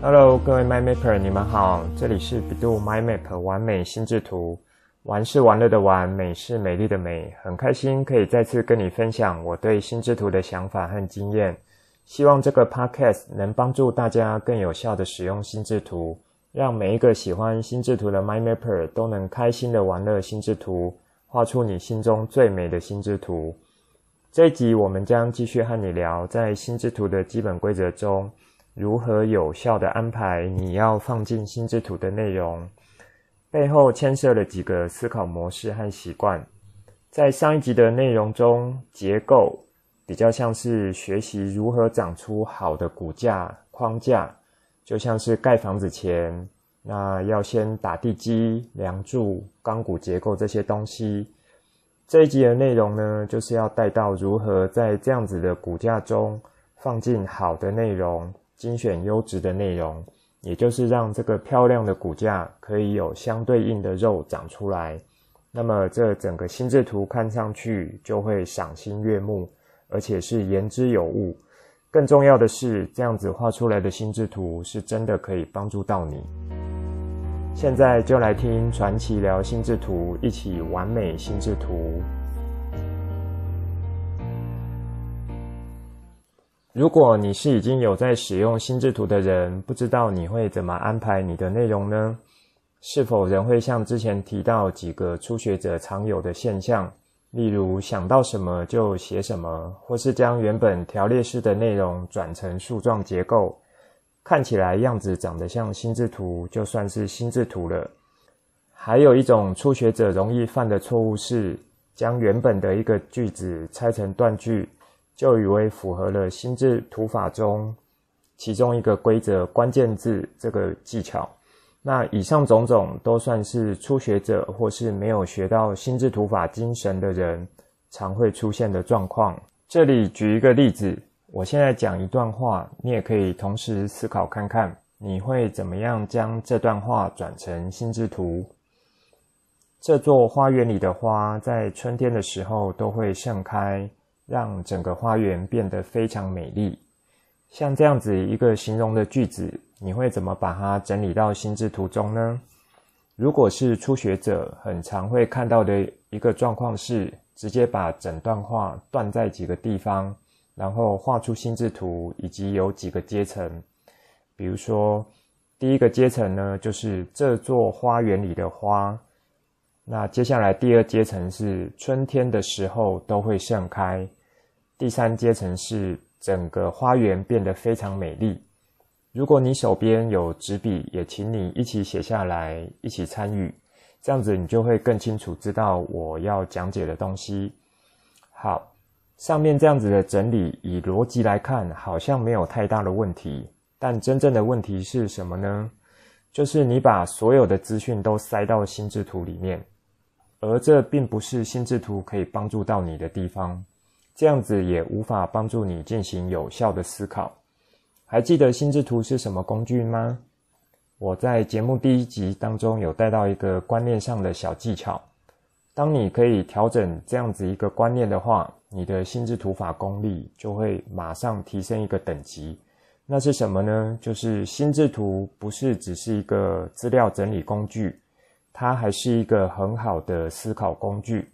Hello，各位 MyMapper，你们好，这里是 bEDU MyMap 完美心智图，玩是玩乐的玩，美是美丽的美，很开心可以再次跟你分享我对心智图的想法和经验，希望这个 Podcast 能帮助大家更有效地使用心智图，让每一个喜欢心智图的 MyMapper 都能开心地玩乐心智图，画出你心中最美的心智图。这一集我们将继续和你聊在心智图的基本规则中。如何有效地安排你要放进心智图的内容？背后牵涉了几个思考模式和习惯。在上一集的内容中，结构比较像是学习如何长出好的骨架框架，就像是盖房子前，那要先打地基、梁柱、钢骨结构这些东西。这一集的内容呢，就是要带到如何在这样子的骨架中放进好的内容。精选优质的内容，也就是让这个漂亮的骨架可以有相对应的肉长出来。那么这整个心智图看上去就会赏心悦目，而且是言之有物。更重要的是，这样子画出来的心智图是真的可以帮助到你。现在就来听传奇聊心智图，一起完美心智图。如果你是已经有在使用心智图的人，不知道你会怎么安排你的内容呢？是否仍会像之前提到几个初学者常有的现象，例如想到什么就写什么，或是将原本条列式的内容转成树状结构，看起来样子长得像心智图，就算是心智图了。还有一种初学者容易犯的错误是，将原本的一个句子拆成断句。就以为符合了心智图法中其中一个规则关键字这个技巧。那以上种种都算是初学者或是没有学到心智图法精神的人常会出现的状况。这里举一个例子，我现在讲一段话，你也可以同时思考看看，你会怎么样将这段话转成心智图。这座花园里的花在春天的时候都会盛开。让整个花园变得非常美丽。像这样子一个形容的句子，你会怎么把它整理到心智图中呢？如果是初学者，很常会看到的一个状况是，直接把整段话断在几个地方，然后画出心智图，以及有几个阶层。比如说，第一个阶层呢，就是这座花园里的花。那接下来第二阶层是春天的时候都会盛开。第三阶层是整个花园变得非常美丽。如果你手边有纸笔，也请你一起写下来，一起参与，这样子你就会更清楚知道我要讲解的东西。好，上面这样子的整理，以逻辑来看，好像没有太大的问题。但真正的问题是什么呢？就是你把所有的资讯都塞到心智图里面，而这并不是心智图可以帮助到你的地方。这样子也无法帮助你进行有效的思考。还记得心智图是什么工具吗？我在节目第一集当中有带到一个观念上的小技巧。当你可以调整这样子一个观念的话，你的心智图法功力就会马上提升一个等级。那是什么呢？就是心智图不是只是一个资料整理工具，它还是一个很好的思考工具。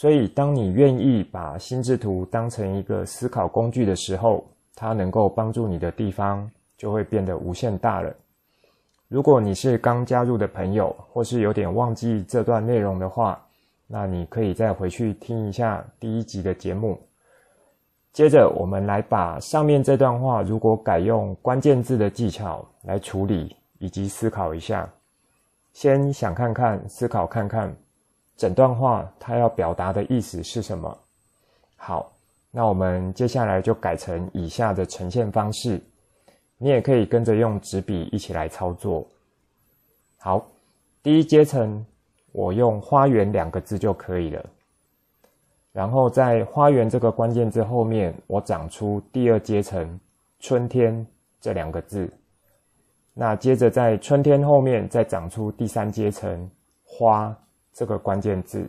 所以，当你愿意把心智图当成一个思考工具的时候，它能够帮助你的地方就会变得无限大了。如果你是刚加入的朋友，或是有点忘记这段内容的话，那你可以再回去听一下第一集的节目。接着，我们来把上面这段话，如果改用关键字的技巧来处理以及思考一下。先想看看，思考看看。整段话它要表达的意思是什么？好，那我们接下来就改成以下的呈现方式。你也可以跟着用纸笔一起来操作。好，第一阶层我用“花园”两个字就可以了。然后在“花园”这个关键字后面，我长出第二阶层“春天”这两个字。那接着在“春天”后面再长出第三阶层“花”。这个关键字，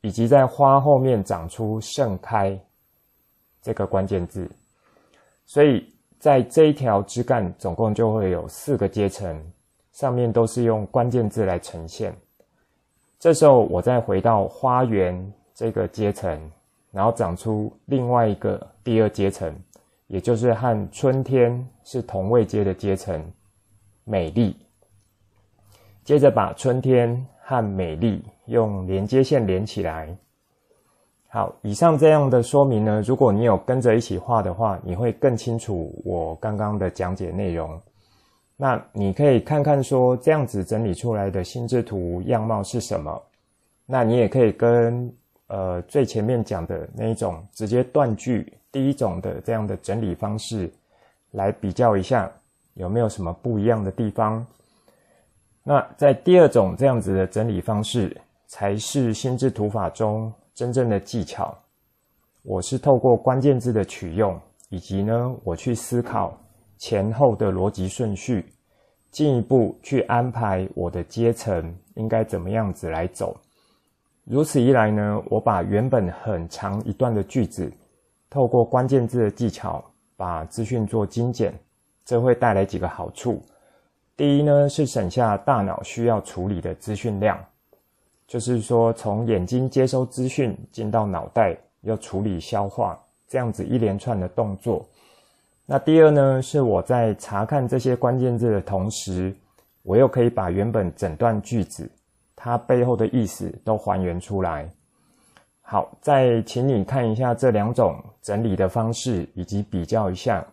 以及在花后面长出盛开这个关键字，所以在这一条枝干总共就会有四个阶层，上面都是用关键字来呈现。这时候我再回到花园这个阶层，然后长出另外一个第二阶层，也就是和春天是同位阶的阶层，美丽。接着把春天和美丽用连接线连起来。好，以上这样的说明呢，如果你有跟着一起画的话，你会更清楚我刚刚的讲解内容。那你可以看看说这样子整理出来的心智图样貌是什么？那你也可以跟呃最前面讲的那一种直接断句第一种的这样的整理方式来比较一下，有没有什么不一样的地方？那在第二种这样子的整理方式，才是心智图法中真正的技巧。我是透过关键字的取用，以及呢，我去思考前后的逻辑顺序，进一步去安排我的阶层应该怎么样子来走。如此一来呢，我把原本很长一段的句子，透过关键字的技巧，把资讯做精简，这会带来几个好处。第一呢，是省下大脑需要处理的资讯量，就是说从眼睛接收资讯进到脑袋，要处理消化，这样子一连串的动作。那第二呢，是我在查看这些关键字的同时，我又可以把原本整段句子它背后的意思都还原出来。好，再请你看一下这两种整理的方式，以及比较一下。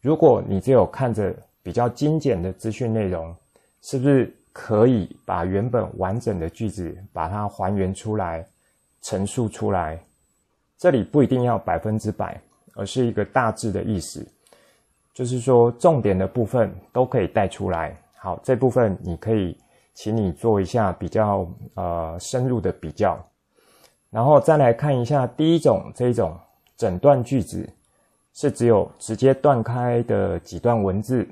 如果你只有看着。比较精简的资讯内容，是不是可以把原本完整的句子把它还原出来，陈述出来？这里不一定要百分之百，而是一个大致的意思，就是说重点的部分都可以带出来。好，这部分你可以，请你做一下比较呃深入的比较，然后再来看一下第一种这一种整段句子，是只有直接断开的几段文字。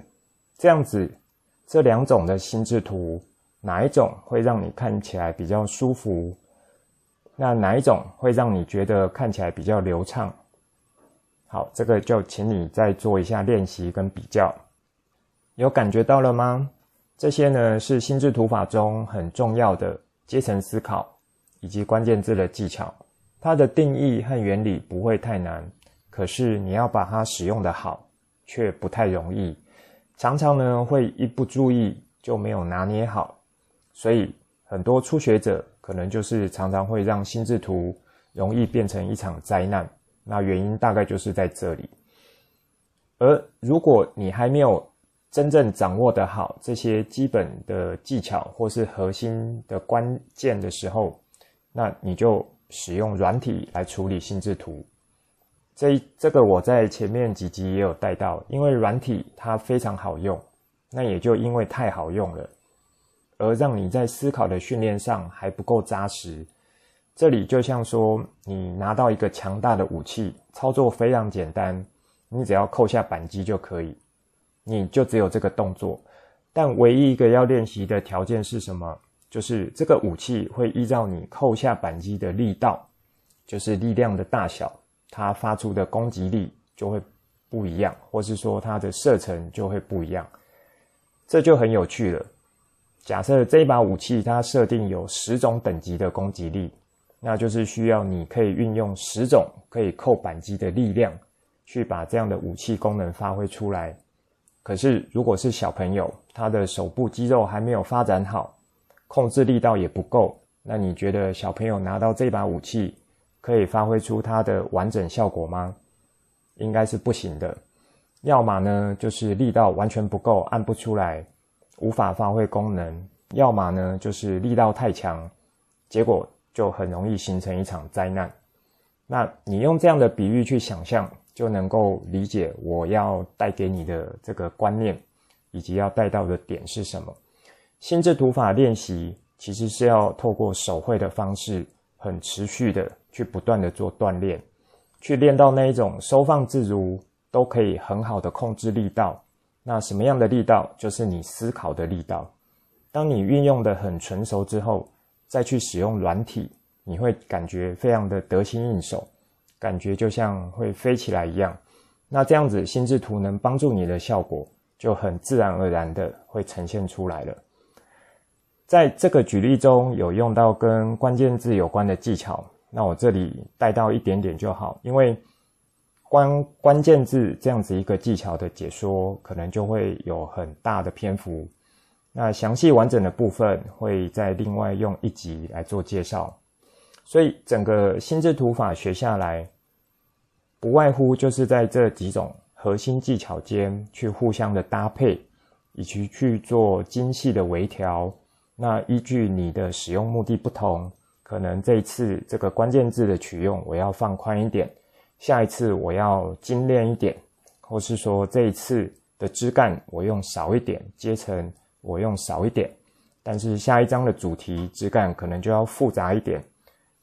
这样子，这两种的心智图，哪一种会让你看起来比较舒服？那哪一种会让你觉得看起来比较流畅？好，这个就请你再做一下练习跟比较。有感觉到了吗？这些呢，是心智图法中很重要的阶层思考以及关键字的技巧。它的定义和原理不会太难，可是你要把它使用的好，却不太容易。常常呢，会一不注意就没有拿捏好，所以很多初学者可能就是常常会让心智图容易变成一场灾难。那原因大概就是在这里。而如果你还没有真正掌握得好这些基本的技巧或是核心的关键的时候，那你就使用软体来处理心智图。这这个我在前面几集也有带到，因为软体它非常好用，那也就因为太好用了，而让你在思考的训练上还不够扎实。这里就像说，你拿到一个强大的武器，操作非常简单，你只要扣下扳机就可以，你就只有这个动作。但唯一一个要练习的条件是什么？就是这个武器会依照你扣下扳机的力道，就是力量的大小。它发出的攻击力就会不一样，或是说它的射程就会不一样，这就很有趣了。假设这一把武器它设定有十种等级的攻击力，那就是需要你可以运用十种可以扣扳机的力量，去把这样的武器功能发挥出来。可是如果是小朋友，他的手部肌肉还没有发展好，控制力道也不够，那你觉得小朋友拿到这把武器，可以发挥出它的完整效果吗？应该是不行的。要么呢，就是力道完全不够，按不出来，无法发挥功能；要么呢，就是力道太强，结果就很容易形成一场灾难。那你用这样的比喻去想象，就能够理解我要带给你的这个观念，以及要带到的点是什么。心智图法练习其实是要透过手绘的方式，很持续的。去不断的做锻炼，去练到那一种收放自如，都可以很好的控制力道。那什么样的力道，就是你思考的力道。当你运用的很纯熟之后，再去使用软体，你会感觉非常的得心应手，感觉就像会飞起来一样。那这样子心智图能帮助你的效果，就很自然而然的会呈现出来了。在这个举例中有用到跟关键字有关的技巧，那我这里带到一点点就好，因为关关键字这样子一个技巧的解说，可能就会有很大的篇幅。那详细完整的部分会再另外用一集来做介绍。所以整个心智图法学下来，不外乎就是在这几种核心技巧间去互相的搭配，以及去做精细的微调。那依据你的使用目的不同，可能这一次这个关键字的取用我要放宽一点，下一次我要精炼一点，或是说这一次的枝干我用少一点，阶层我用少一点，但是下一章的主题枝干可能就要复杂一点，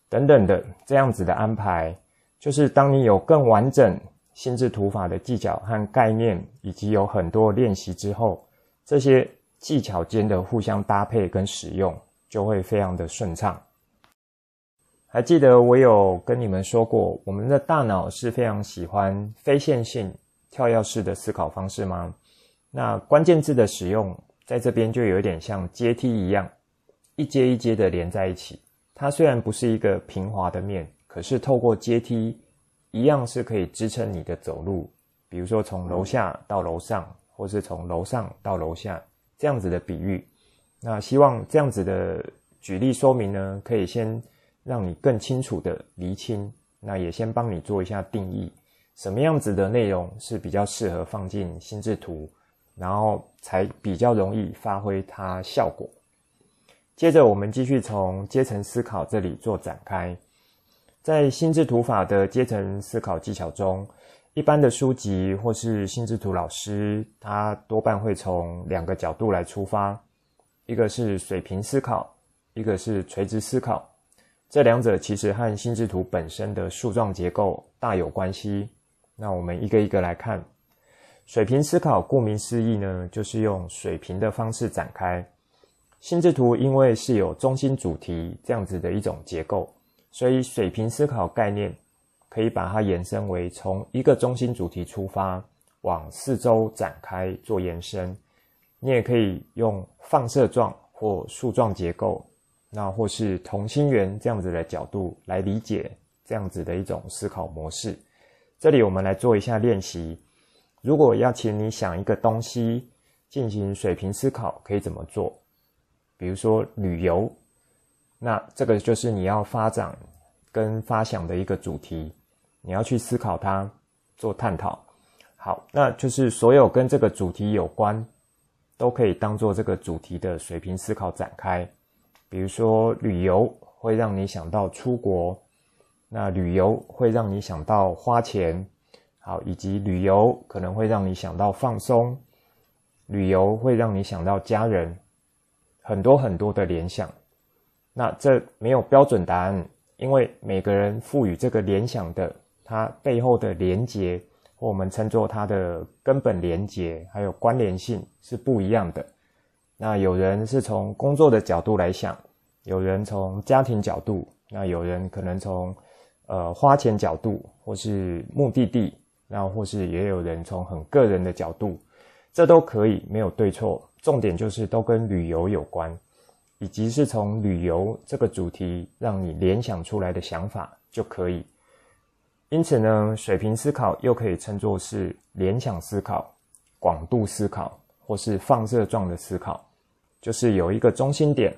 等等的这样子的安排，就是当你有更完整心智图法的技巧和概念，以及有很多练习之后，这些。技巧间的互相搭配跟使用就会非常的顺畅。还记得我有跟你们说过，我们的大脑是非常喜欢非线性、跳跃式的思考方式吗？那关键字的使用在这边就有点像阶梯一样，一阶一阶的连在一起。它虽然不是一个平滑的面，可是透过阶梯，一样是可以支撑你的走路。比如说从楼下到楼上，或是从楼上到楼下。这样子的比喻，那希望这样子的举例说明呢，可以先让你更清楚的厘清，那也先帮你做一下定义，什么样子的内容是比较适合放进心智图，然后才比较容易发挥它效果。接着我们继续从阶层思考这里做展开，在心智图法的阶层思考技巧中。一般的书籍或是心智图老师，他多半会从两个角度来出发，一个是水平思考，一个是垂直思考。这两者其实和心智图本身的树状结构大有关系。那我们一个一个来看。水平思考，顾名思义呢，就是用水平的方式展开。心智图因为是有中心主题这样子的一种结构，所以水平思考概念。可以把它延伸为从一个中心主题出发，往四周展开做延伸。你也可以用放射状或树状结构，那或是同心圆这样子的角度来理解这样子的一种思考模式。这里我们来做一下练习。如果要请你想一个东西进行水平思考，可以怎么做？比如说旅游，那这个就是你要发展跟发想的一个主题。你要去思考它，做探讨。好，那就是所有跟这个主题有关，都可以当做这个主题的水平思考展开。比如说，旅游会让你想到出国，那旅游会让你想到花钱，好，以及旅游可能会让你想到放松，旅游会让你想到家人，很多很多的联想。那这没有标准答案，因为每个人赋予这个联想的。它背后的连结，或我们称作它的根本连结，还有关联性是不一样的。那有人是从工作的角度来想，有人从家庭角度，那有人可能从呃花钱角度，或是目的地，那或是也有人从很个人的角度，这都可以，没有对错。重点就是都跟旅游有关，以及是从旅游这个主题让你联想出来的想法就可以。因此呢，水平思考又可以称作是联想思考、广度思考，或是放射状的思考，就是有一个中心点，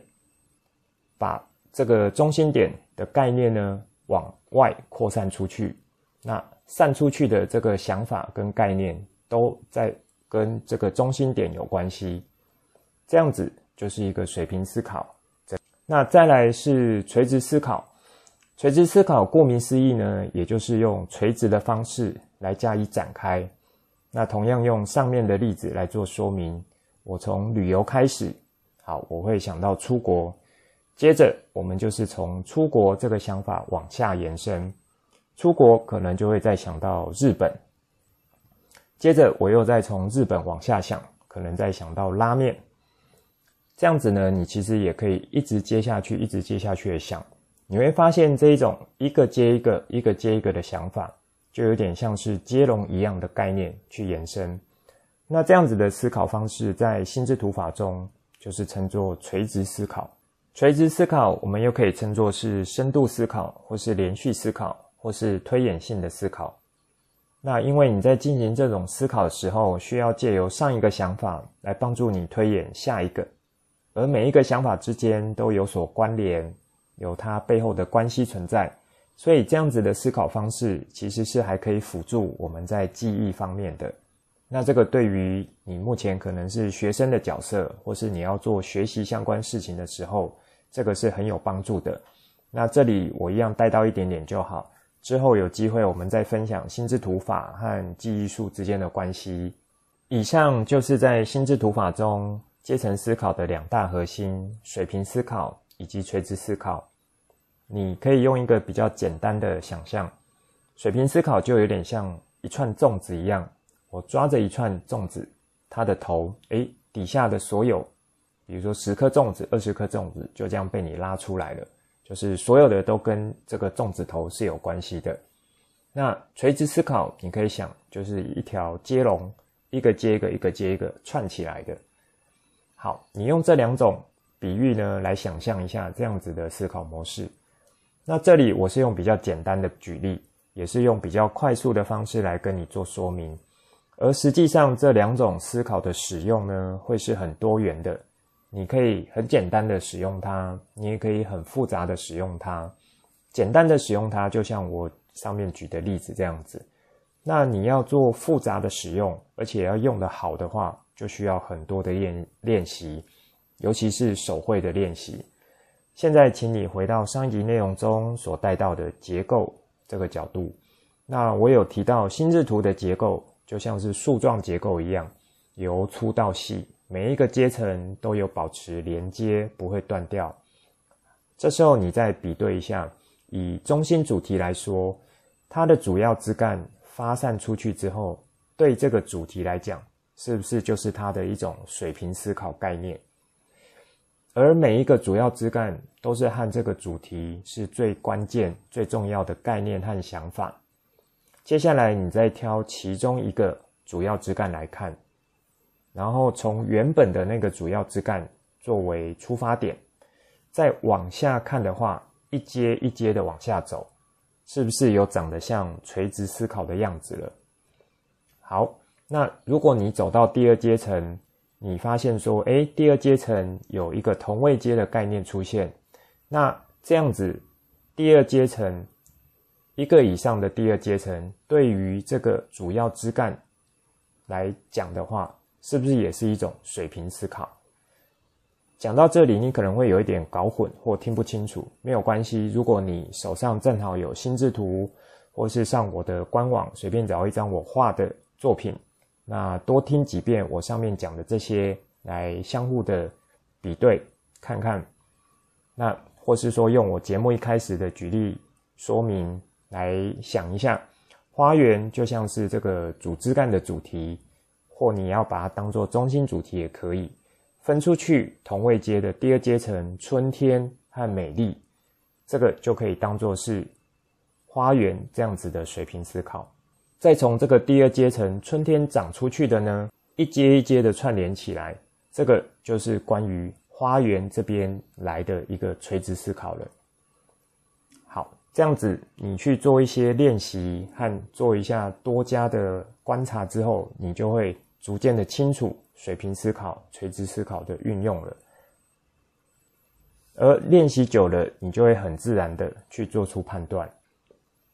把这个中心点的概念呢往外扩散出去，那散出去的这个想法跟概念都在跟这个中心点有关系，这样子就是一个水平思考。那再来是垂直思考。垂直思考，顾名思义呢，也就是用垂直的方式来加以展开。那同样用上面的例子来做说明。我从旅游开始，好，我会想到出国。接着，我们就是从出国这个想法往下延伸，出国可能就会再想到日本。接着，我又再从日本往下想，可能再想到拉面。这样子呢，你其实也可以一直接下去，一直接下去的想。你会发现这一种一个接一个、一个接一个的想法，就有点像是接龙一样的概念去延伸。那这样子的思考方式，在心智图法中就是称作垂直思考。垂直思考，我们又可以称作是深度思考，或是连续思考，或是推演性的思考。那因为你在进行这种思考的时候，需要借由上一个想法来帮助你推演下一个，而每一个想法之间都有所关联，有它背后的关系存在。所以这样子的思考方式，其实是还可以辅助我们在记忆方面的。那这个对于你目前可能是学生的角色，或是你要做学习相关事情的时候，这个是很有帮助的。那这里我一样带到一点点就好，之后有机会我们再分享心智图法和记忆术之间的关系。以上就是在心智图法中阶层思考的两大核心：水平思考以及垂直思考。你可以用一个比较简单的想象，水平思考就有点像一串粽子一样。我抓着一串粽子，它的头，诶，底下的所有，比如说十颗粽子、二十颗粽子，就这样被你拉出来了，就是所有的都跟这个粽子头是有关系的。那垂直思考，你可以想，就是一条接龙，一个接一个，一个接一个串起来的。好，你用这两种比喻呢，来想象一下这样子的思考模式。那这里我是用比较简单的举例，也是用比较快速的方式来跟你做说明。而实际上，这两种思考的使用呢，会是很多元的。你可以很简单的使用它，你也可以很复杂的使用它。简单的使用它，就像我上面举的例子这样子。那你要做复杂的使用，而且要用得好的话，就需要很多的练练习，尤其是手绘的练习。现在，请你回到上一集内容中所带到的结构这个角度。那我有提到心智图的结构。就像是树状结构一样，由粗到细，每一个阶层都有保持连接，不会断掉。这时候你再比对一下，以中心主题来说，它的主要枝干发散出去之后，对这个主题来讲，是不是就是它的一种水平思考概念？而每一个主要枝干都是和这个主题是最关键、最重要的概念和想法。接下来，你再挑其中一个主要枝干来看，然后从原本的那个主要枝干作为出发点，再往下看的话，一阶一阶的往下走，是不是有长得像垂直思考的样子了？好，那如果你走到第二阶层，你发现说，诶，第二阶层有一个同位阶的概念出现，那这样子，第二阶层。一个以上的第二阶层，对于这个主要枝干来讲的话，是不是也是一种水平思考？讲到这里，你可能会有一点搞混或听不清楚，没有关系。如果你手上正好有心智图，或是上我的官网随便找一张我画的作品，那多听几遍我上面讲的这些，来相互的比对看看。那或是说用我节目一开始的举例说明。来想一下，花园就像是这个主枝干的主题，或你要把它当做中心主题也可以。分出去同位阶的第二阶层，春天和美丽，这个就可以当做是花园这样子的水平思考。再从这个第二阶层春天长出去的呢，一阶一阶的串联起来，这个就是关于花园这边来的一个垂直思考了。好这样子，你去做一些练习和做一下多加的观察之后，你就会逐渐的清楚水平思考、垂直思考的运用了。而练习久了，你就会很自然的去做出判断。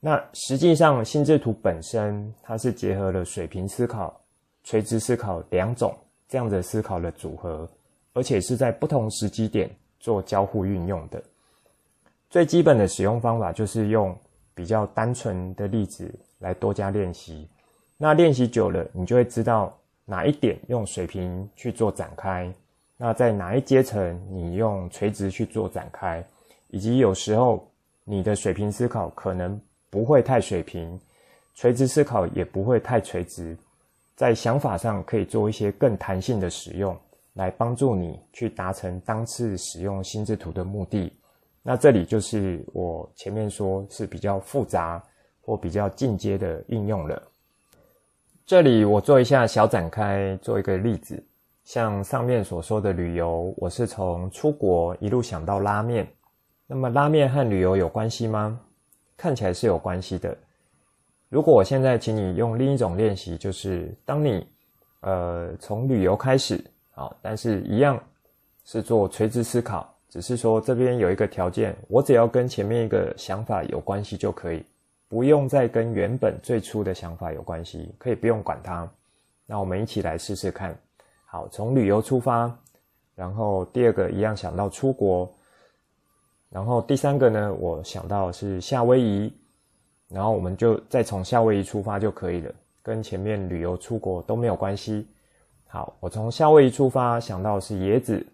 那实际上，心智图本身它是结合了水平思考、垂直思考两种这样的思考的组合，而且是在不同时机点做交互运用的。最基本的使用方法就是用比较单纯的例子来多加练习。那练习久了，你就会知道哪一点用水平去做展开，那在哪一阶层你用垂直去做展开，以及有时候你的水平思考可能不会太水平，垂直思考也不会太垂直，在想法上可以做一些更弹性的使用，来帮助你去达成当次使用心智图的目的。那这里就是我前面说是比较复杂或比较进阶的应用了。这里我做一下小展开，做一个例子。像上面所说的旅游，我是从出国一路想到拉面。那么拉面和旅游有关系吗？看起来是有关系的。如果我现在请你用另一种练习，就是当你呃从旅游开始，啊，但是一样是做垂直思考，只是说这边有一个条件，我只要跟前面一个想法有关系就可以，不用再跟原本最初的想法有关系，可以不用管它。那我们一起来试试看。好，从旅游出发，然后第二个一样想到出国，然后第三个呢，我想到是夏威夷。然后我们就再从夏威夷出发就可以了，跟前面旅游出国都没有关系。好，我从夏威夷出发，想到是椰子，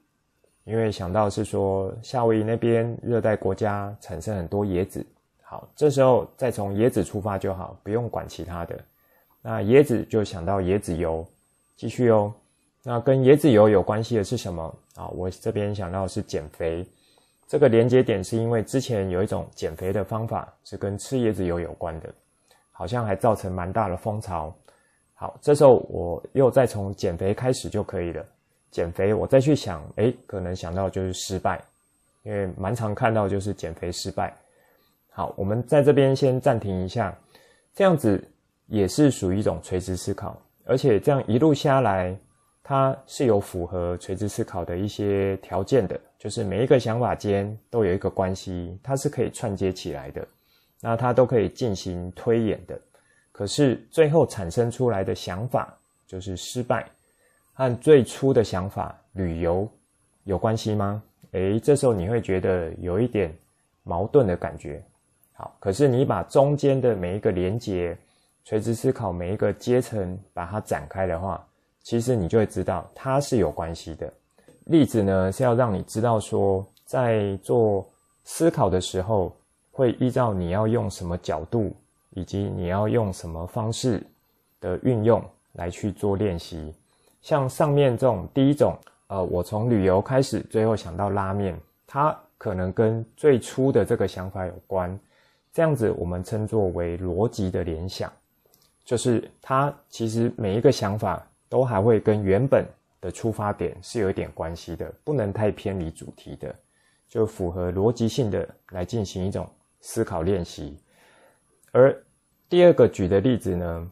因为想到是说夏威夷那边热带国家产生很多椰子。好，这时候再从椰子出发就好，不用管其他的。那椰子就想到椰子油，继续哦。那跟椰子油有关系的是什么？啊，我这边想到是减肥。这个连接点是因为之前有一种减肥的方法是跟吃椰子油有关的，好像还造成蛮大的风潮。好，这时候我又再从减肥开始就可以了。减肥，我再去想，诶，可能想到就是失败，因为蛮常看到就是减肥失败。好，我们在这边先暂停一下，这样子也是属于一种垂直思考，而且这样一路下来。它是有符合垂直思考的一些条件的，就是每一个想法间都有一个关系，它是可以串接起来的，那它都可以进行推演的。可是最后产生出来的想法就是失败，和最初的想法旅游有关系吗？诶，这时候你会觉得有一点矛盾的感觉。好，可是你把中间的每一个连接，垂直思考每一个阶层把它展开的话。其实你就会知道它是有关系的。例子呢是要让你知道说，在做思考的时候，会依照你要用什么角度，以及你要用什么方式的运用来去做练习。像上面这种第一种，呃，我从旅游开始，最后想到拉面，它可能跟最初的这个想法有关。这样子我们称作为逻辑的联想，就是它其实每一个想法。都还会跟原本的出发点是有一点关系的，不能太偏离主题的，就符合逻辑性的来进行一种思考练习。而第二个举的例子呢，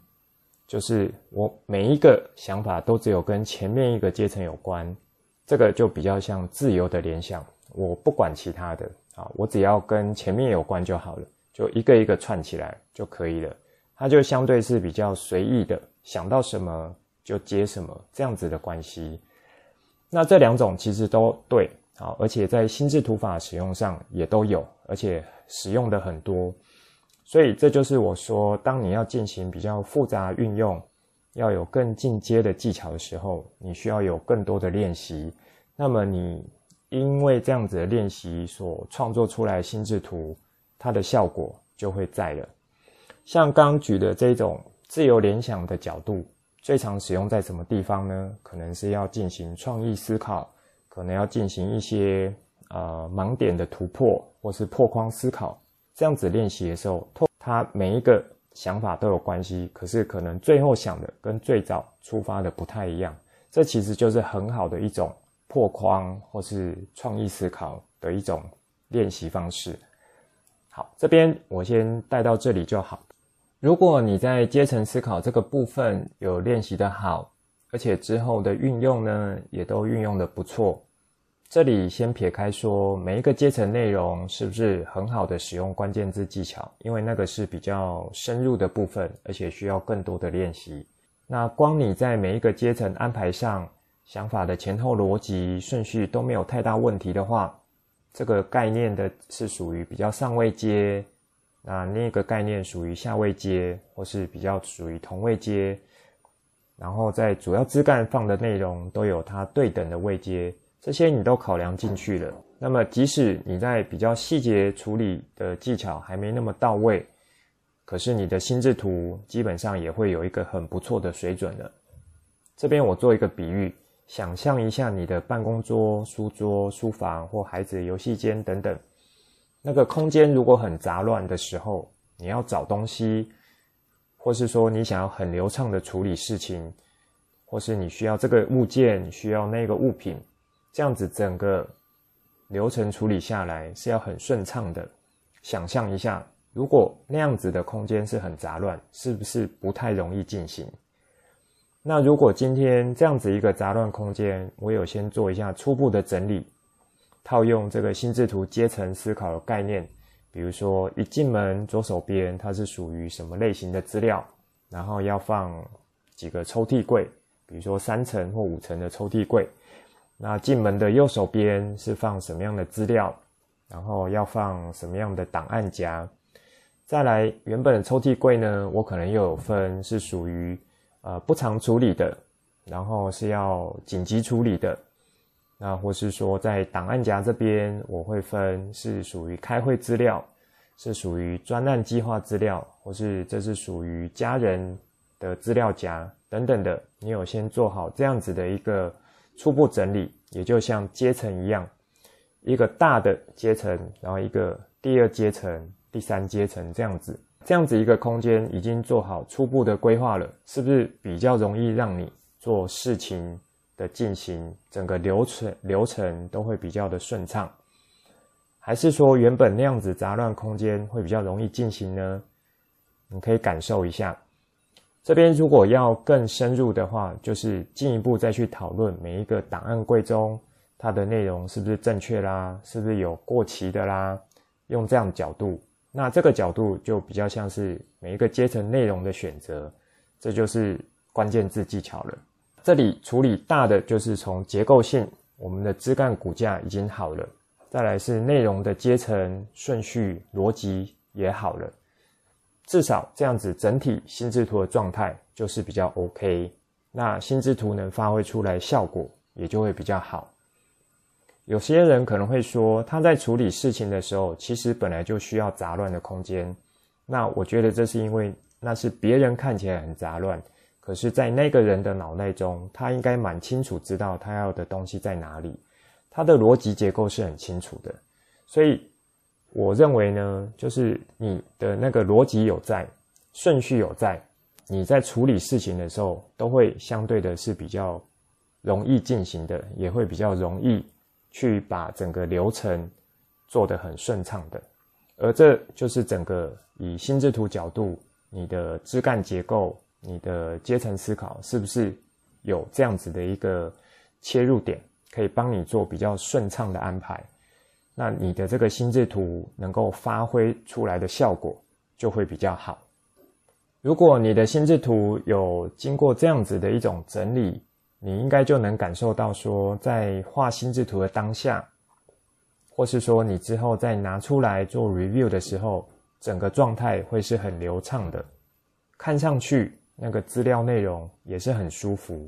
就是我每一个想法都只有跟前面一个阶层有关，这个就比较像自由的联想，我不管其他的啊，我只要跟前面有关就好了，就一个一个串起来就可以了。它就相对是比较随意的，想到什么。就接什么这样子的关系，那这两种其实都对啊，而且在心智图法使用上也都有，而且使用的很多，所以这就是我说，当你要进行比较复杂运用，要有更进阶的技巧的时候，你需要有更多的练习。那么你因为这样子的练习所创作出来心智图，它的效果就会在了。像刚举的这种自由联想的角度。最常使用在什么地方呢？可能是要进行创意思考，可能要进行一些呃盲点的突破，或是破框思考。这样子练习的时候，它每一个想法都有关系，可是可能最后想的跟最早出发的不太一样。这其实就是很好的一种破框或是创意思考的一种练习方式。好，这边我先带到这里就好。如果你在阶层思考这个部分有练习的好，而且之后的运用呢，也都运用的不错。这里先撇开说每一个阶层内容是不是很好的使用关键字技巧，因为那个是比较深入的部分，而且需要更多的练习。那光你在每一个阶层安排上想法的前后逻辑顺序都没有太大问题的话，这个概念的是属于比较上位阶。那那个概念属于下位阶，或是比较属于同位阶，然后在主要枝干放的内容都有它对等的位阶，这些你都考量进去了。那么即使你在比较细节处理的技巧还没那么到位，可是你的心智图基本上也会有一个很不错的水准了。这边我做一个比喻，想象一下你的办公桌、书桌、书房或孩子游戏间等等。那个空间如果很杂乱的时候，你要找东西，或是说你想要很流畅的处理事情，或是你需要这个物件，需要那个物品，这样子整个流程处理下来是要很顺畅的。想象一下，如果那样子的空间是很杂乱，是不是不太容易进行？那如果今天这样子一个杂乱空间，我有先做一下初步的整理，套用这个心智图阶层思考的概念，比如说一进门左手边它是属于什么类型的资料，然后要放几个抽屉柜，比如说三层或五层的抽屉柜。那进门的右手边是放什么样的资料，然后要放什么样的档案夹。再来原本的抽屉柜呢，我可能又有分是属于。呃，不常处理的，然后是要紧急处理的，那或是说在档案夹这边，我会分是属于开会资料，是属于专案计划资料，或是这是属于家人的资料夹等等的。你有先做好这样子的一个初步整理，也就像阶层一样，一个大的阶层，然后一个第二阶层、第三阶层这样子。这样子一个空间已经做好初步的规划了，是不是比较容易让你做事情的进行，整个流程流程都会比较的顺畅？还是说原本那样子杂乱空间会比较容易进行呢？你可以感受一下。这边如果要更深入的话，就是进一步再去讨论每一个档案柜中它的内容是不是正确啦，是不是有过期的啦，用这样角度。那这个角度就比较像是每一个阶层内容的选择，这就是关键字技巧了。这里处理大的就是从结构性，我们的枝干骨架已经好了，再来是内容的阶层顺序逻辑也好了，至少这样子整体心智图的状态就是比较 OK，那心智图能发挥出来效果也就会比较好。有些人可能会说，他在处理事情的时候，其实本来就需要杂乱的空间。那我觉得这是因为那是别人看起来很杂乱，可是，在那个人的脑袋中，他应该蛮清楚知道他要的东西在哪里，他的逻辑结构是很清楚的。所以，我认为呢，就是你的那个逻辑有在，顺序有在，你在处理事情的时候，都会相对的是比较容易进行的，也会比较容易。去把整个流程做得很顺畅的，而这就是整个以心智图角度，你的枝干结构、你的阶层思考，是不是有这样子的一个切入点，可以帮你做比较顺畅的安排？那你的这个心智图能够发挥出来的效果就会比较好。如果你的心智图有经过这样子的一种整理，你应该就能感受到，说在画心智图的当下，或是说你之后再拿出来做 review 的时候，整个状态会是很流畅的，看上去那个资料内容也是很舒服。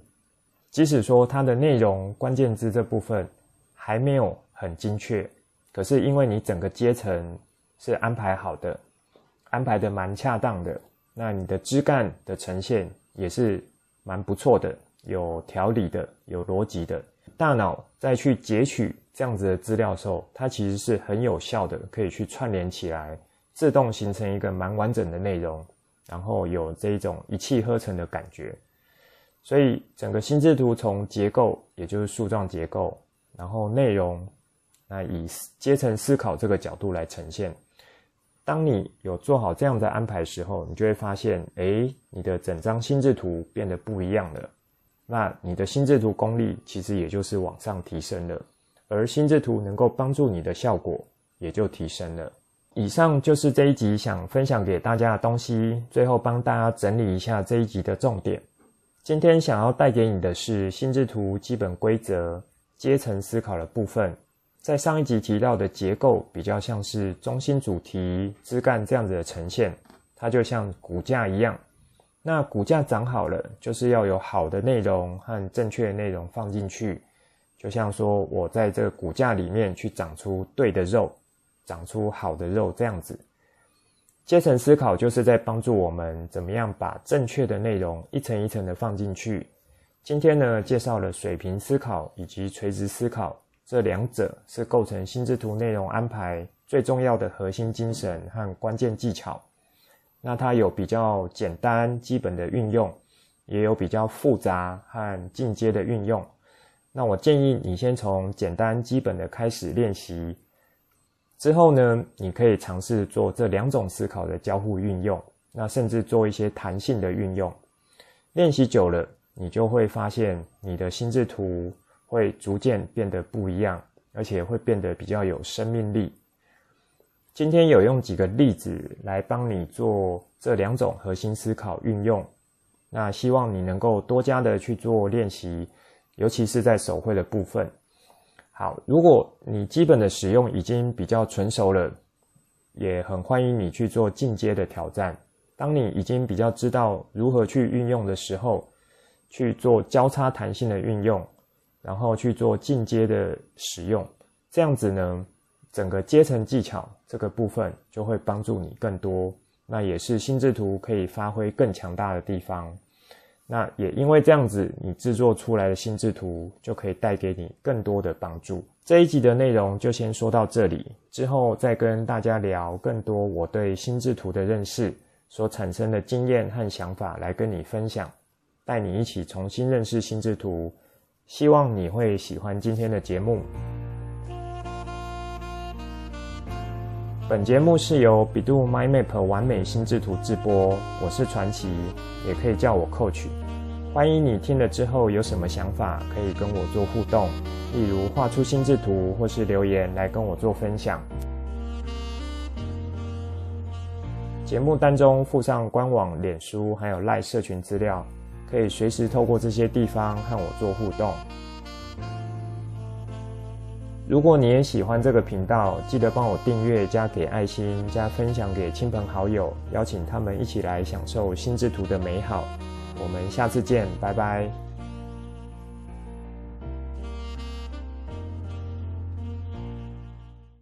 即使说它的内容关键字这部分还没有很精确，可是因为你整个阶层是安排好的，安排的蛮恰当的，那你的枝干的呈现也是蛮不错的。有条理的，有逻辑的，大脑再去截取这样子的资料的时候，它其实是很有效的，可以去串联起来，自动形成一个蛮完整的内容，然后有这一种一气呵成的感觉。所以整个心智图从结构，也就是树状结构，然后内容，那以阶层思考这个角度来呈现。当你有做好这样的安排时候，你就会发现，诶，你的整张心智图变得不一样了。那你的心智图功力其实也就是往上提升了，而心智图能够帮助你的效果也就提升了。以上就是这一集想分享给大家的东西，最后帮大家整理一下这一集的重点。今天想要带给你的是心智图基本规则、阶层思考的部分。在上一集提到的结构比较像是中心主题、枝干这样子的呈现，它就像骨架一样。那骨架长好了，就是要有好的内容和正确的内容放进去。就像说我在这个骨架里面去长出对的肉，长出好的肉这样子。阶层思考就是在帮助我们怎么样把正确的内容一层一层的放进去。今天呢，介绍了水平思考以及垂直思考，这两者是构成心智图内容安排最重要的核心精神和关键技巧。那它有比较简单基本的运用，也有比较复杂和进阶的运用。那我建议你先从简单基本的开始练习，之后呢，你可以尝试做这两种思考的交互运用，那甚至做一些弹性的运用。练习久了，你就会发现你的心智图会逐渐变得不一样，而且会变得比较有生命力。今天有用几个例子来帮你做这两种核心思考运用，那希望你能够多加的去做练习，尤其是在手绘的部分。好，如果你基本的使用已经比较纯熟了，也很欢迎你去做进阶的挑战。当你已经比较知道如何去运用的时候，去做交叉弹性的运用，然后去做进阶的使用，这样子呢，整个阶层技巧这个部分就会帮助你更多，那也是心智图可以发挥更强大的地方。那也因为这样子，你制作出来的心智图就可以带给你更多的帮助。这一集的内容就先说到这里，之后再跟大家聊更多我对心智图的认识所产生的经验和想法来跟你分享，带你一起重新认识心智图。希望你会喜欢今天的节目。本节目是由 bEDU MindMap 完美心智图制播，我是传奇，也可以叫我 Coach。欢迎你听了之后有什么想法，可以跟我做互动，例如画出心智图，或是留言来跟我做分享。节目当中附上官网、脸书还有 LINE 社群资料，可以随时透过这些地方和我做互动。如果你也喜欢这个频道，记得帮我订阅、加给爱心、加分享给亲朋好友，邀请他们一起来享受心智图的美好。我们下次见，拜拜。